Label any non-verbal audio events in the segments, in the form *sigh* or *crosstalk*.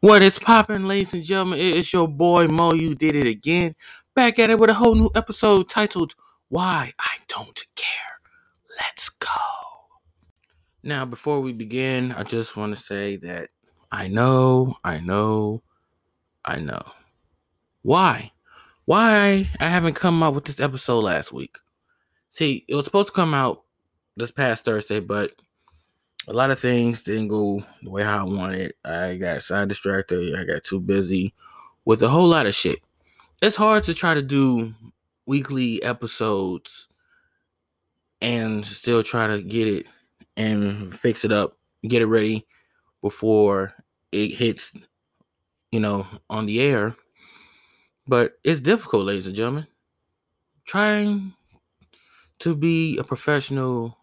What is poppin', ladies and gentlemen? It is your boy Mo. You did it again. Back at it with a whole new episode titled Why I Don't Care. Let's go. Now, before we begin, I just want to say that I know, I know, I know. Why? Why I haven't come out with this episode last week? See, it was supposed to come out this past Thursday, but a lot of things didn't go the way I wanted. I got side distracted. I got too busy with a whole lot of shit. It's hard to try to do weekly episodes and still try to get it and fix it up, get it ready before it hits, you know, on the air. But it's difficult, ladies and gentlemen. Trying to be a professional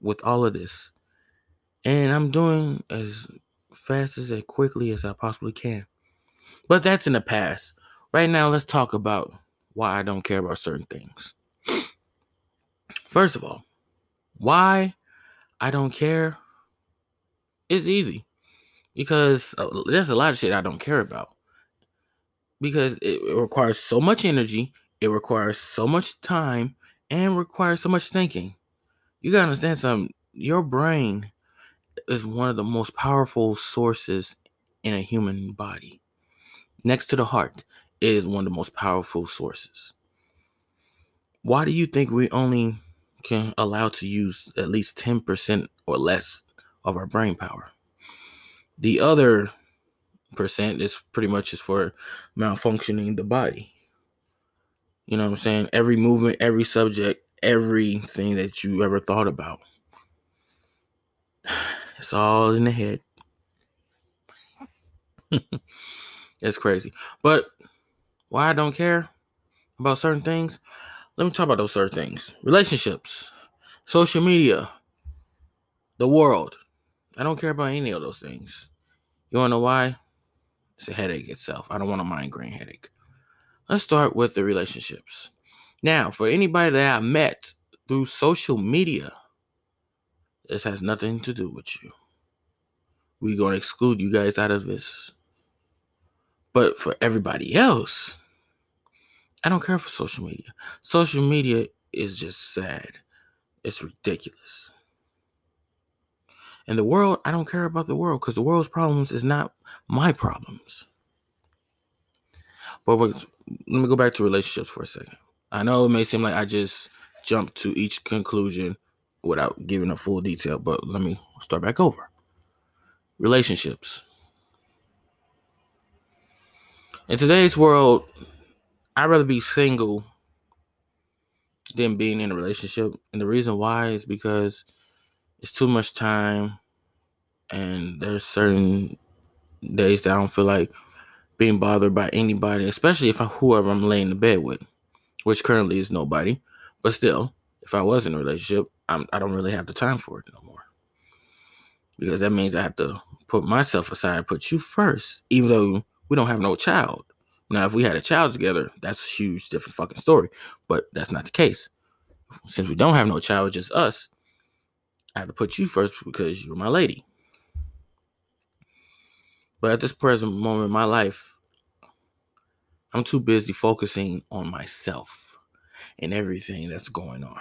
with all of this. And I'm doing as fast as and quickly as I possibly can. But that's in the past. Right now, let's talk about why I don't care about certain things. *sniffs* First of all, why I don't care is easy because uh, there's a lot of shit I don't care about because it, it requires so much energy, it requires so much time, and requires so much thinking. You gotta understand something. Your brain is one of the most powerful sources in a human body. Next to the heart, it is one of the most powerful sources. Why do you think we only can allow to use at least 10% or less of our brain power? The other percent is pretty much just for malfunctioning the body. You know what I'm saying? Every movement, every subject, everything that you ever thought about. *sighs* It's all in the head. *laughs* it's crazy. But why I don't care about certain things? Let me talk about those certain things. Relationships, social media, the world. I don't care about any of those things. You wanna know why? It's a headache itself. I don't want a migraine headache. Let's start with the relationships. Now, for anybody that I met through social media, this has nothing to do with you. We're going to exclude you guys out of this. But for everybody else, I don't care for social media. Social media is just sad. It's ridiculous. And the world, I don't care about the world because the world's problems is not my problems. But let me go back to relationships for a second. I know it may seem like I just jumped to each conclusion without giving a full detail, but let me start back over. Relationships. In today's world, I'd rather be single than being in a relationship. And the reason why is because it's too much time and there's certain days that I don't feel like being bothered by anybody, especially if I, whoever I'm laying in bed with, which currently is nobody. But still, if I was in a relationship, I'm, I don't really have the time for it no more. Because that means I have to put myself aside, put you first, even though we don't have no child. Now, if we had a child together, that's a huge different fucking story. But that's not the case. Since we don't have no child, just us, I have to put you first because you're my lady. But at this present moment in my life, I'm too busy focusing on myself and everything that's going on.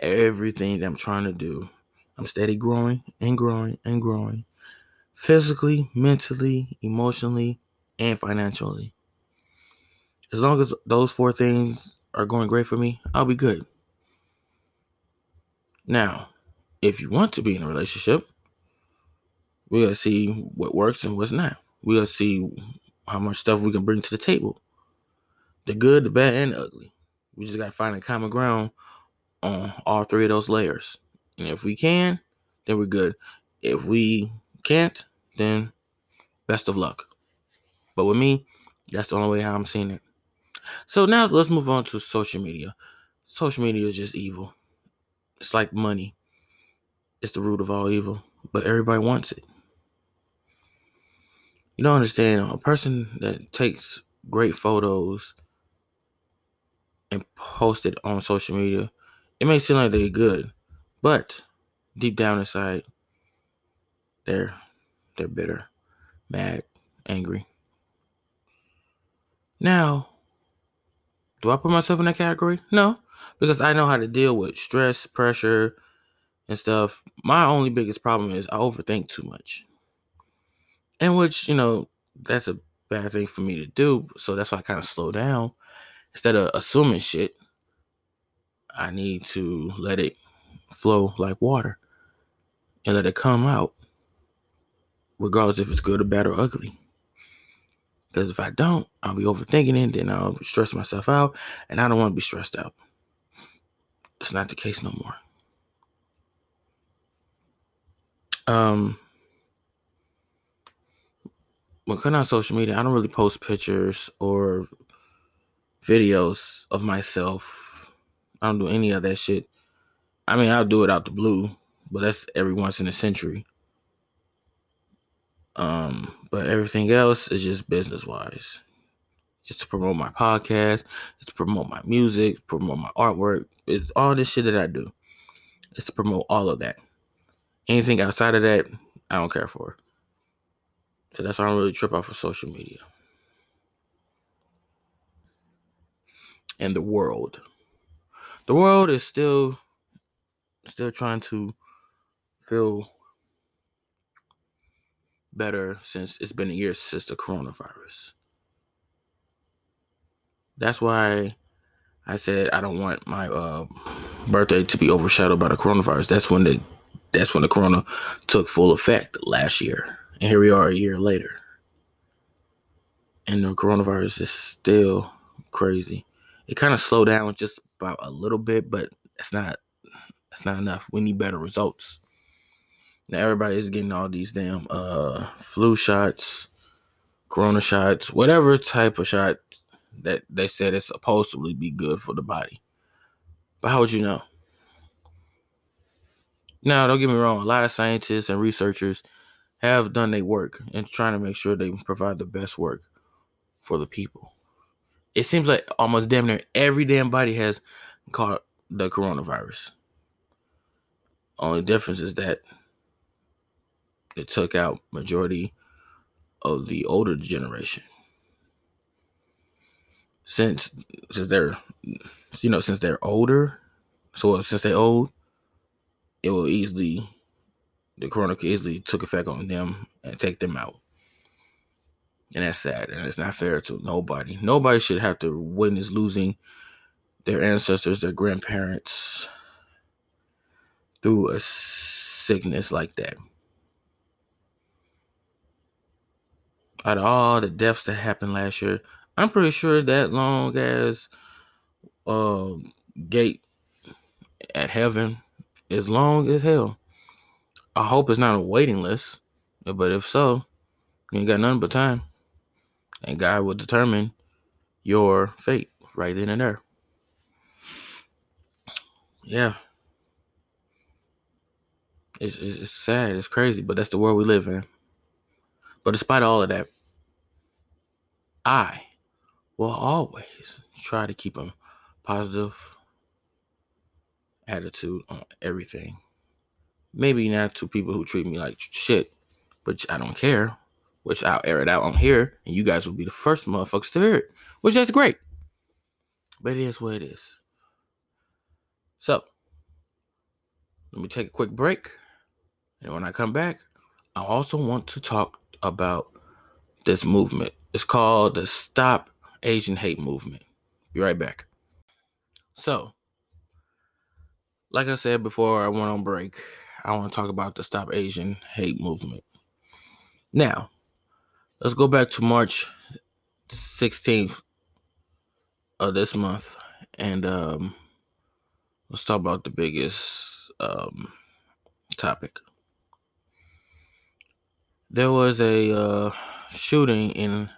Everything that I'm trying to do. I'm steady growing and growing and growing. Physically, mentally, emotionally, and financially. As long as those four things are going great for me, I'll be good. Now, if you want to be in a relationship, we gotta see what works and what's not. We gotta see how much stuff we can bring to the table. The good, the bad, and the ugly. We just gotta find a common ground on all three of those layers. And if we can, then we're good. If we can't, then best of luck. But with me, that's the only way how I'm seeing it. So now let's move on to social media. Social media is just evil. It's like money. It's the root of all evil, but everybody wants it. You don't understand a person that takes great photos and post it on social media, it may seem like they're good, but deep down inside, they're they're bitter. mad, angry. Now, do I put myself in that category? No, because I know how to deal with stress, pressure, and stuff. My only biggest problem is I overthink too much. And which, you know, that's a bad thing for me to do. So that's why I kind of slow down. Instead of assuming shit, I need to let it flow like water and let it come out, regardless if it's good or bad or ugly. Because if I don't, I'll be overthinking it, then I'll stress myself out, and I don't want to be stressed out. It's not the case no more. Um, when coming on social media, I don't really post pictures or videos of myself. I don't do any of that shit. I mean, I'll do it out the blue, but that's every once in a century. Um, but everything else is just business wise. It's to promote my podcast, it's to promote my music, promote my artwork. It's all this shit that I do. It's to promote all of that. Anything outside of that, I don't care for. So that's why I don't really trip off of social media. And the world. The world is still still trying to feel better since it's been a year since the coronavirus. That's why I said I don't want my uh, birthday to be overshadowed by the coronavirus. That's when the that's when the corona took full effect last year. And here we are a year later. And the coronavirus is still crazy. It kind of slowed down just about a little bit, but it's not it's not enough. We need better results. Now everybody is getting all these damn uh flu shots, corona shots, whatever type of shot that they said it's supposedly be good for the body. But how would you know? Now, don't get me wrong, a lot of scientists and researchers have done their work and trying to make sure they provide the best work for the people. It seems like almost damn near every damn body has caught the coronavirus. Only difference is that it took out majority of the older generation. Since since they're you know since they're older, so since they're old, it will easily the corona easily took effect on them and take them out. And that's sad. And it's not fair to nobody. Nobody should have to witness losing their ancestors, their grandparents through a sickness like that. Out of all the deaths that happened last year, I'm pretty sure that long as uh, gate at heaven is long as hell. I hope it's not a waiting list, but if so, you ain't got nothing but time. And God will determine your fate right then and there. Yeah. It's, it's, it's sad. It's crazy, but that's the world we live in. But despite all of that, I will always try to keep a positive attitude on everything. Maybe not to people who treat me like shit, but I don't care. Which I'll air it out on here, and you guys will be the first motherfuckers to hear it. Which that's great. But it is what it is. So, let me take a quick break. And when I come back, I also want to talk about this movement. It's called the Stop Asian Hate Movement. Be right back. So, like I said before I went on break, I want to talk about the Stop Asian Hate Movement. Now, let's go back to March 16th of this month and um, let's talk about the biggest um, topic. There was a uh, shooting in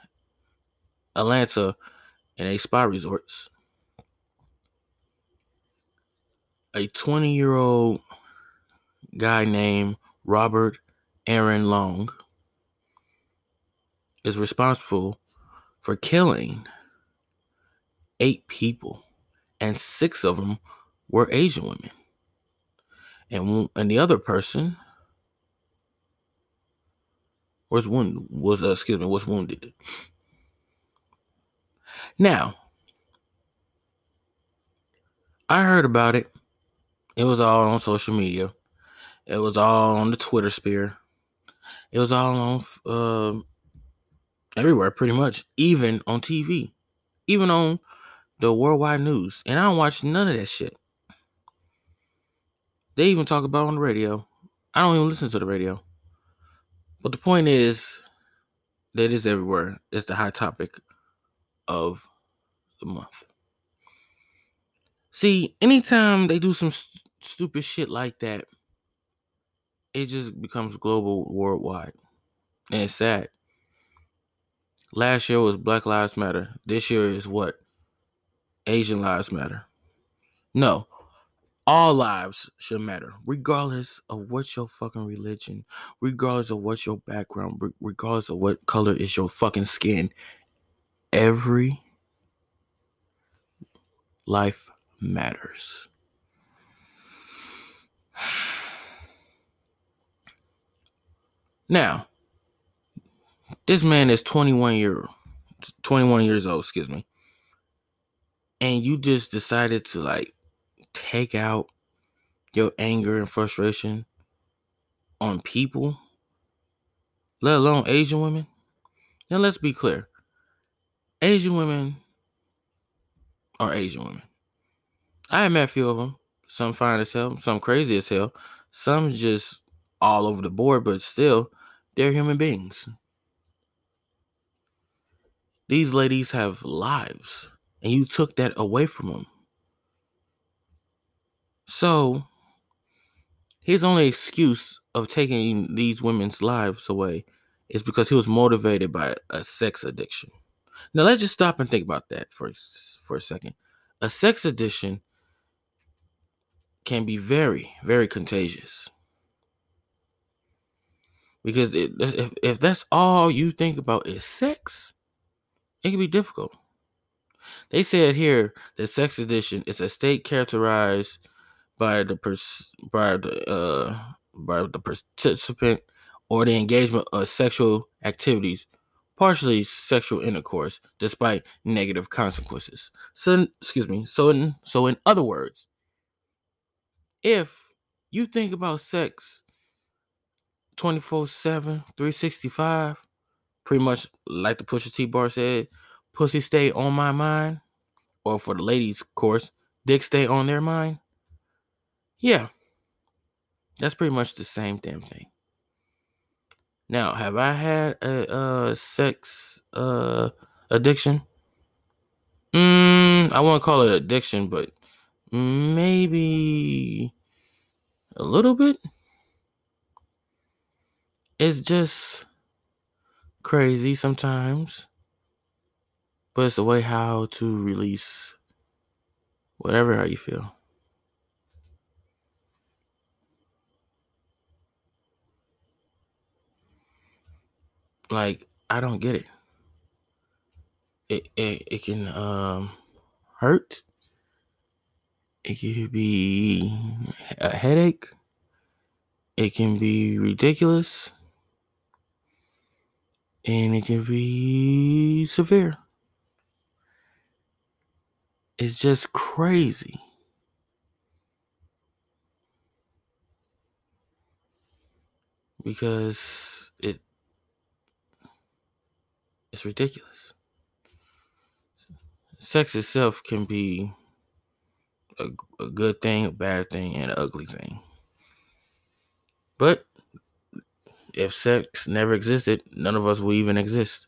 Atlanta in a spa resorts. A 20 year old guy named Robert Aaron Long is responsible for killing eight people, and six of them were Asian women. And, and the other person was wounded. Was uh, excuse me, was wounded. Now, I heard about it. It was all on social media. It was all on the Twitter sphere. It was all on uh, everywhere, pretty much, even on TV, even on the worldwide news. And I don't watch none of that shit. They even talk about on the radio. I don't even listen to the radio. But the point is that it is everywhere. It's the hot topic of the month. See, anytime they do some st- stupid shit like that, it just becomes global, worldwide. And it's sad. Last year was Black Lives Matter. This year is what? Asian Lives Matter. No, all lives should matter, regardless of what your fucking religion, regardless of what your background, regardless of what color is your fucking skin. Every life matters. *sighs* Now, this man is 21 year 21 years old, excuse me. And you just decided to like take out your anger and frustration on people, let alone Asian women. Now let's be clear. Asian women are Asian women. I met a few of them. Some fine as hell, some crazy as hell, some just all over the board, but still, they're human beings. These ladies have lives, and you took that away from them. So, his only excuse of taking these women's lives away is because he was motivated by a sex addiction. Now, let's just stop and think about that for, for a second. A sex addiction can be very, very contagious. Because it, if, if that's all you think about is sex, it can be difficult. They said here that sex addiction is a state characterized by the pers- by the uh, by the participant or the engagement of sexual activities, partially sexual intercourse, despite negative consequences. So, excuse me. So, in so in other words, if you think about sex 24 7, 365, pretty much like the Pusha T bar said, pussy stay on my mind, or for the ladies, of course, dick stay on their mind. Yeah, that's pretty much the same damn thing. Now, have I had a, a sex uh, addiction? Mm, I won't call it addiction, but maybe a little bit. It's just crazy sometimes, but it's the way how to release whatever how you feel. Like I don't get it. It it, it can um hurt. It could be a headache. It can be ridiculous. And it can be severe. It's just crazy. Because it it's ridiculous. Sex itself can be a, a good thing, a bad thing, and an ugly thing. But if sex never existed, none of us would even exist.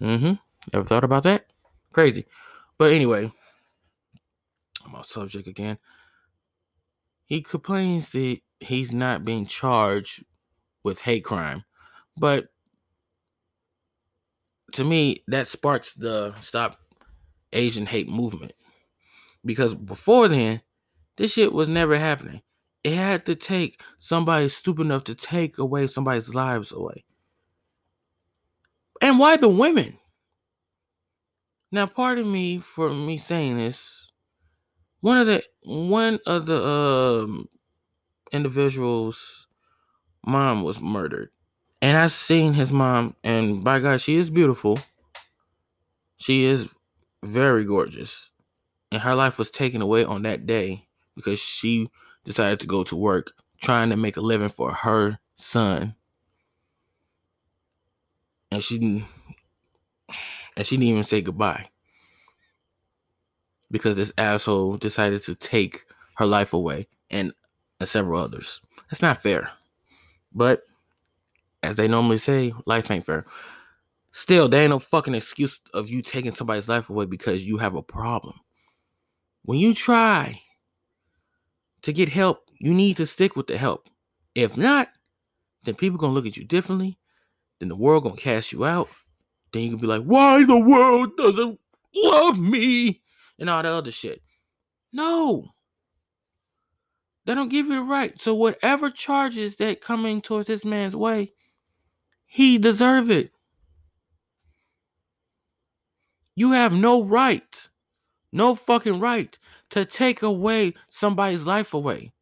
Mm-hmm. Ever thought about that? Crazy. But anyway, I'm on subject again. He complains that he's not being charged with hate crime. But to me, that sparks the stop Asian hate movement. Because before then, this shit was never happening. It had to take somebody stupid enough to take away somebody's lives away. And why the women? Now, pardon me for me saying this. One of the one of the um, individuals' mom was murdered, And I seen his mom, and by God, she is beautiful. She is very gorgeous. And her life was taken away on that day because she decided to go to work trying to make a living for her son. And she didn't and she didn't even say goodbye. Because this asshole decided to take her life away and, and several others. That's not fair. But as they normally say, life ain't fair. Still, there ain't no fucking excuse of you taking somebody's life away because you have a problem. When you try to get help, you need to stick with the help. If not, then people gonna look at you differently. Then the world gonna cast you out. Then you can be like, why the world doesn't love me? And all that other shit. No. They don't give you the right. So whatever charges that coming towards this man's way, he deserve it. You have no right, no fucking right to take away somebody's life away.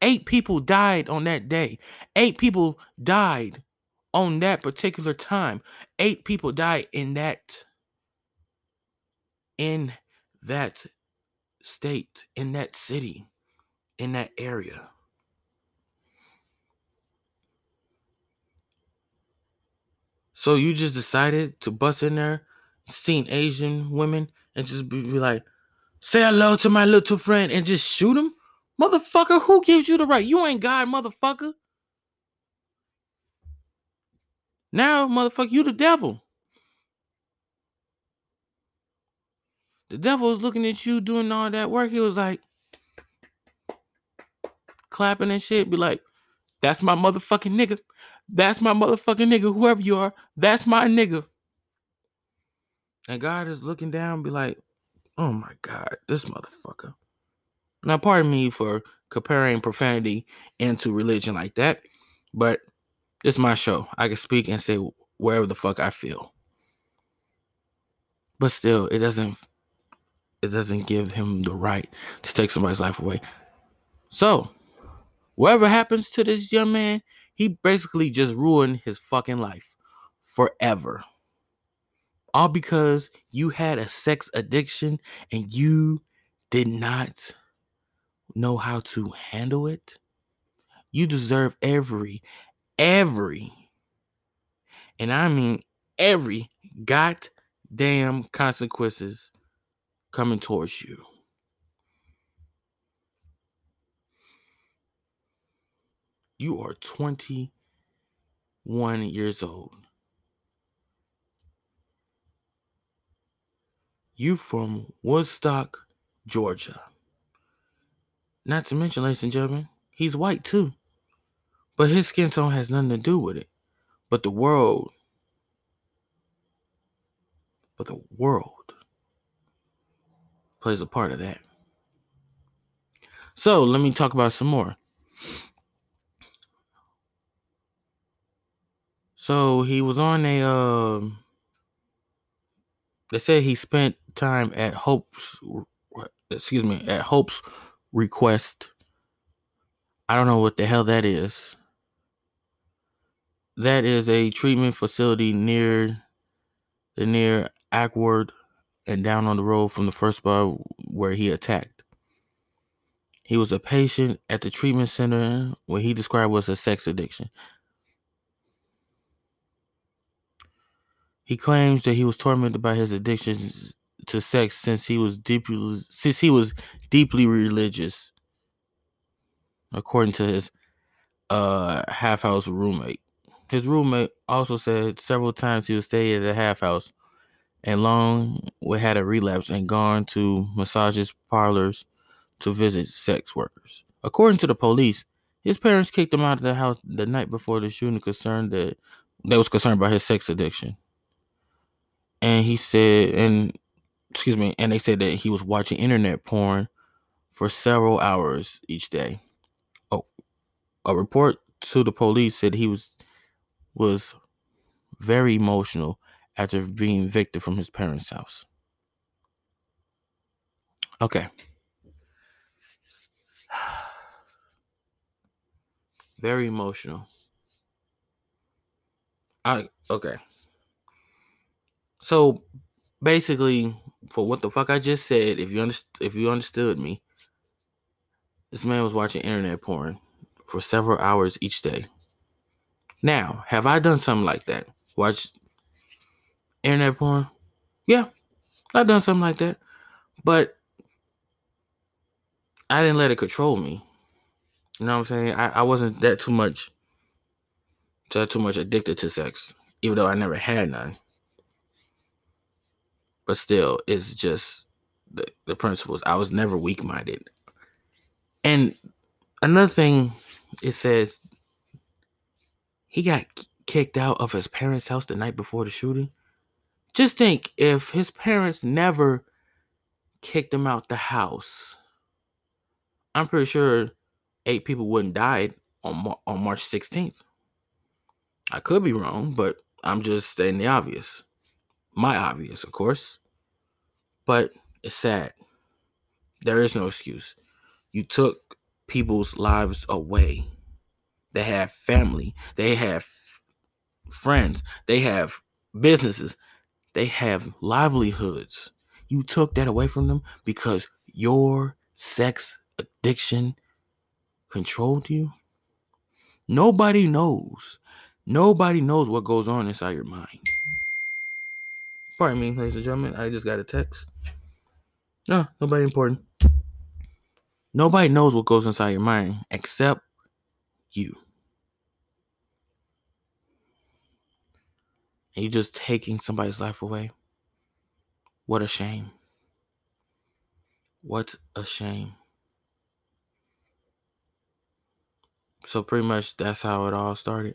Eight people died on that day. Eight people died on that particular time. Eight people died in that in that state, in that city, in that area. So you just decided to bust in there, seeing Asian women, and just be, be like, say hello to my little friend and just shoot him? Motherfucker, who gives you the right? You ain't God, motherfucker. Now, motherfucker, you the devil. The devil was looking at you doing all that work. He was like clapping and shit. Be like, that's my motherfucking nigga. That's my motherfucking nigga. Whoever you are, that's my nigga. And God is looking down, be like, oh my God, this motherfucker. Now, pardon me for comparing profanity into religion like that, but it's my show. I can speak and say wherever the fuck I feel. But still, it doesn't it doesn't give him the right to take somebody's life away. So, whatever happens to this young man, he basically just ruined his fucking life forever. All because you had a sex addiction and you did not know how to handle it. You deserve every, every, and I mean every goddamn consequences coming towards you. You are 21 years old. You from Woodstock, Georgia. Not to mention, ladies and gentlemen, he's white too. But his skin tone has nothing to do with it. But the world, but the world plays a part of that. So let me talk about some more. So he was on a um they said he spent time at Hope's excuse me, at Hope's request. I don't know what the hell that is. That is a treatment facility near the near Acworth and down on the road from the first bar where he attacked. He was a patient at the treatment center what he described was a sex addiction. He claims that he was tormented by his addiction to sex since he was deeply since he was deeply religious, according to his uh half house roommate. His roommate also said several times he would stay at the half house and long had a relapse and gone to massages parlors to visit sex workers. According to the police, his parents kicked him out of the house the night before the shooting concerned that they was concerned about his sex addiction. And he said and excuse me, and they said that he was watching internet porn for several hours each day. Oh, a report to the police said he was was very emotional after being evicted from his parents' house. Okay. *sighs* Very emotional. I okay. So basically, for what the fuck I just said, if you underst- if you understood me, this man was watching internet porn for several hours each day. Now, have I done something like that? Watch internet porn? Yeah, I've done something like that. But I didn't let it control me. You know what I'm saying? I, I wasn't that too much that too much addicted to sex, even though I never had none. But still, it's just the, the principles. I was never weak minded. And another thing, it says he got kicked out of his parents' house the night before the shooting. Just think if his parents never kicked him out the house, I'm pretty sure eight people wouldn't died on on March 16th. I could be wrong, but I'm just stating the obvious. My obvious, of course. But it's sad. There is no excuse. You took people's lives away. They have family, they have friends, they have businesses, they have livelihoods. You took that away from them because your sex addiction controlled you. Nobody knows. Nobody knows what goes on inside your mind. Pardon me, ladies and gentlemen. I just got a text. No, nobody important. Nobody knows what goes inside your mind except you. And you're just taking somebody's life away. What a shame. What a shame. So, pretty much, that's how it all started.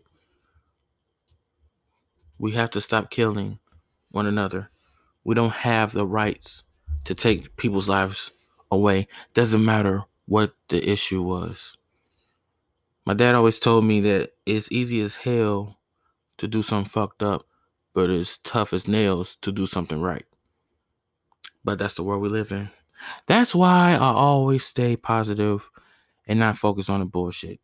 We have to stop killing one another. We don't have the rights to take people's lives away. Doesn't matter what the issue was. My dad always told me that it's easy as hell to do something fucked up, but it's tough as nails to do something right. But that's the world we live in. That's why I always stay positive and not focus on the bullshit.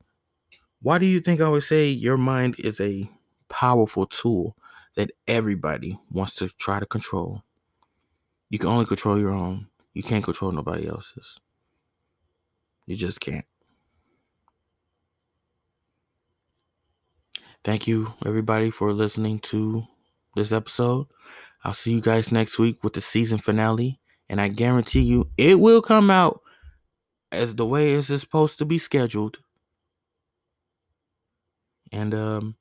Why do you think I always say your mind is a powerful tool that everybody wants to try to control? You can only control your own. You can't control nobody else's. You just can't. Thank you, everybody, for listening to this episode. I'll see you guys next week with the season finale. And I guarantee you it will come out as the way it's supposed to be scheduled. And um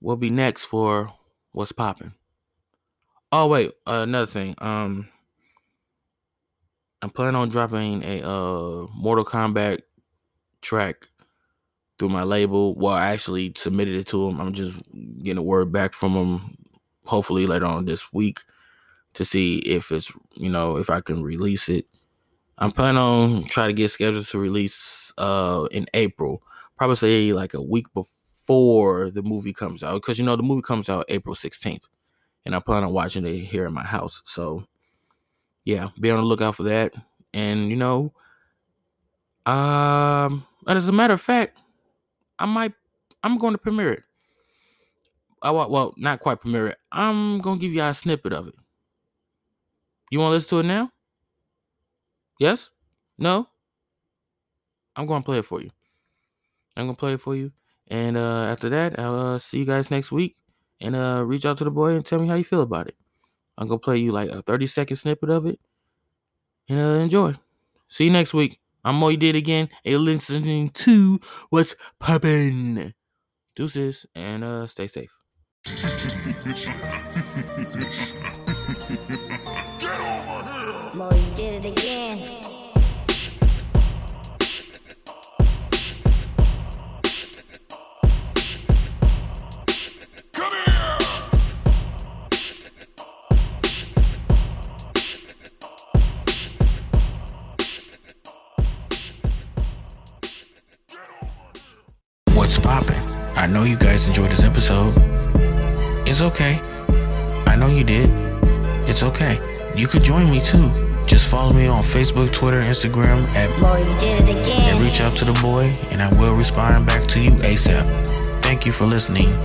we'll be next for what's popping. Oh wait, uh, another thing. Um I'm planning on dropping a uh Mortal Kombat track through my label. Well, I actually submitted it to them. I'm just getting a word back from them hopefully later on this week to see if it's you know if I can release it. I'm planning on trying to get scheduled to release uh in April. Probably say like a week before the movie comes out because you know the movie comes out April 16th, and I plan on watching it here in my house. So yeah, be on the lookout for that. And you know, um, as a matter of fact, I might I'm going to premiere it. I well, not quite premiere it. I'm gonna give you a snippet of it. You want to listen to it now? Yes? No? I'm gonna play it for you. I'm gonna play it for you, and uh, after that, I'll uh, see you guys next week. And uh, reach out to the boy and tell me how you feel about it. I'm gonna play you like a 30 second snippet of it, and uh, enjoy. See you next week. I'm Mo did again, and you're listening to what's poppin'. Deuces, and uh, stay safe. Get over here! Mo, you did it again. Okay. I know you did. It's okay. You could join me too. Just follow me on Facebook, Twitter, Instagram at Mo, you did it and reach out to the boy, and I will respond back to you ASAP. Thank you for listening.